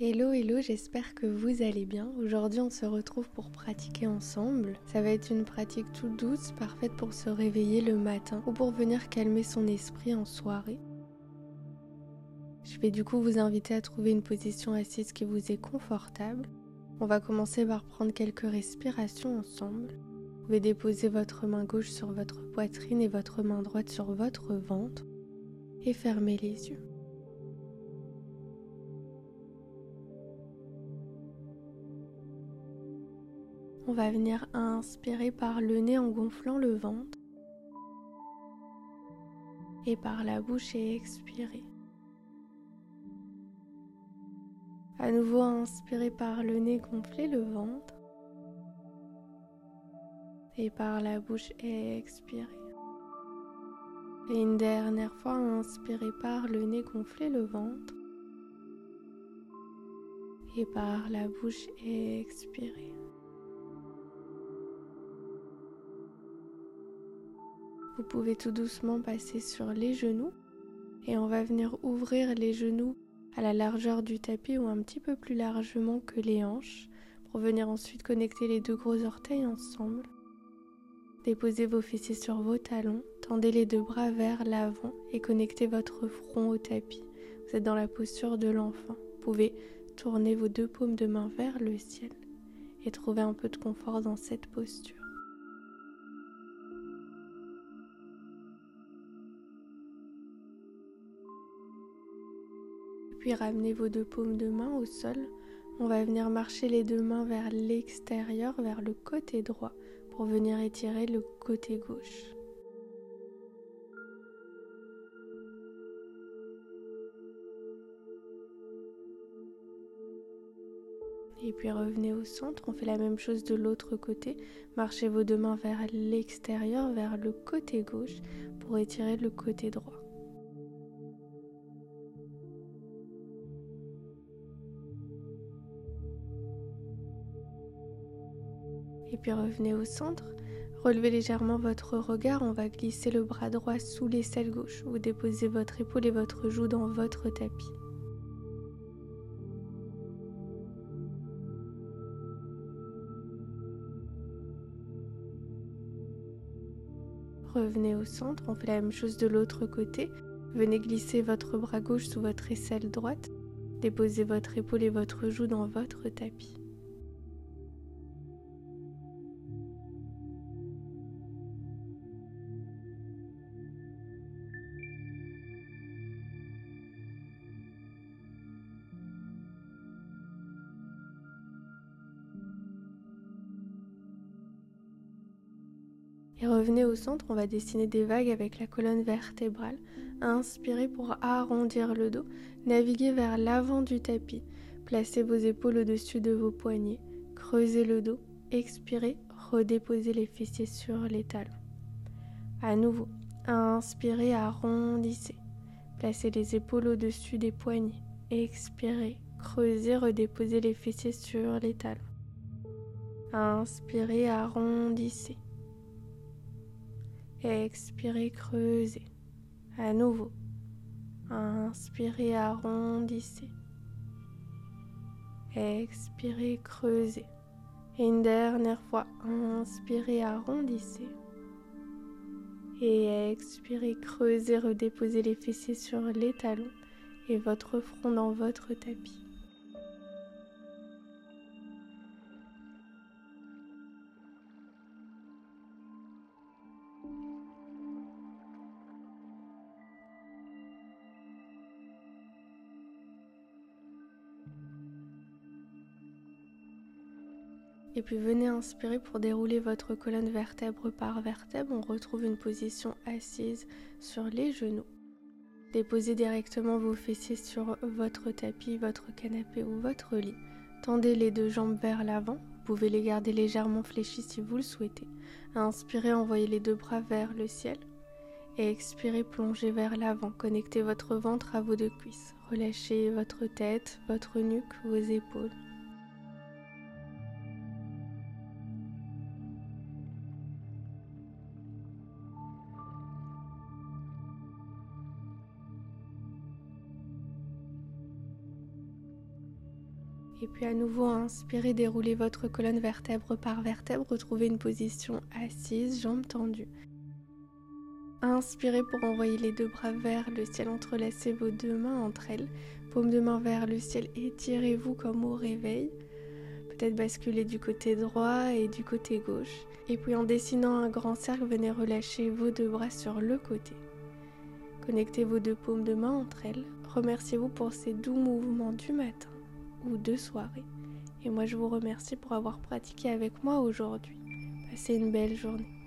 Hello, hello, j'espère que vous allez bien. Aujourd'hui, on se retrouve pour pratiquer ensemble. Ça va être une pratique toute douce, parfaite pour se réveiller le matin ou pour venir calmer son esprit en soirée. Je vais du coup vous inviter à trouver une position assise qui vous est confortable. On va commencer par prendre quelques respirations ensemble. Vous pouvez déposer votre main gauche sur votre poitrine et votre main droite sur votre ventre et fermer les yeux. On va venir inspirer par le nez en gonflant le ventre et par la bouche et expirer. À nouveau inspirer par le nez, gonfler le ventre et par la bouche et expirer. Et une dernière fois, inspirer par le nez, gonfler le ventre et par la bouche expirer. Vous pouvez tout doucement passer sur les genoux et on va venir ouvrir les genoux à la largeur du tapis ou un petit peu plus largement que les hanches pour venir ensuite connecter les deux gros orteils ensemble. Déposez vos fessiers sur vos talons, tendez les deux bras vers l'avant et connectez votre front au tapis. Vous êtes dans la posture de l'enfant. Vous pouvez tourner vos deux paumes de main vers le ciel et trouver un peu de confort dans cette posture. Puis ramenez vos deux paumes de main au sol. On va venir marcher les deux mains vers l'extérieur, vers le côté droit, pour venir étirer le côté gauche. Et puis revenez au centre, on fait la même chose de l'autre côté. Marchez vos deux mains vers l'extérieur, vers le côté gauche, pour étirer le côté droit. Puis revenez au centre. Relevez légèrement votre regard. On va glisser le bras droit sous l'aisselle gauche. Vous déposez votre épaule et votre joue dans votre tapis. Revenez au centre. On fait la même chose de l'autre côté. Venez glisser votre bras gauche sous votre aisselle droite. Déposez votre épaule et votre joue dans votre tapis. Et revenez au centre, on va dessiner des vagues avec la colonne vertébrale. Inspirez pour arrondir le dos. Naviguez vers l'avant du tapis. Placez vos épaules au-dessus de vos poignets. Creusez le dos. Expirez, redéposez les fessiers sur les talons. À nouveau, inspirez, arrondissez. Placez les épaules au-dessus des poignets. Expirez, creusez, redéposez les fessiers sur les talons. Inspirez, arrondissez. Expirez, creusez. À nouveau. Inspirez, arrondissez. Expirez, creusez. Et une dernière fois, inspirez, arrondissez. Et expirez, creusez, redéposez les fessiers sur les talons et votre front dans votre tapis. Et puis venez inspirer pour dérouler votre colonne vertèbre par vertèbre. On retrouve une position assise sur les genoux. Déposez directement vos fessiers sur votre tapis, votre canapé ou votre lit. Tendez les deux jambes vers l'avant. Vous pouvez les garder légèrement fléchies si vous le souhaitez. Inspirez, envoyez les deux bras vers le ciel. Et expirez, plongez vers l'avant. Connectez votre ventre à vos deux cuisses. Relâchez votre tête, votre nuque, vos épaules. Et puis à nouveau, inspirez, déroulez votre colonne vertèbre par vertèbre, retrouvez une position assise, jambes tendues. Inspirez pour envoyer les deux bras vers le ciel, entrelacez vos deux mains entre elles, paume de main vers le ciel, étirez-vous comme au réveil. Peut-être basculer du côté droit et du côté gauche. Et puis en dessinant un grand cercle, venez relâcher vos deux bras sur le côté. Connectez vos deux paumes de main entre elles. Remerciez-vous pour ces doux mouvements du matin ou de soirée. Et moi je vous remercie pour avoir pratiqué avec moi aujourd'hui. Passez une belle journée.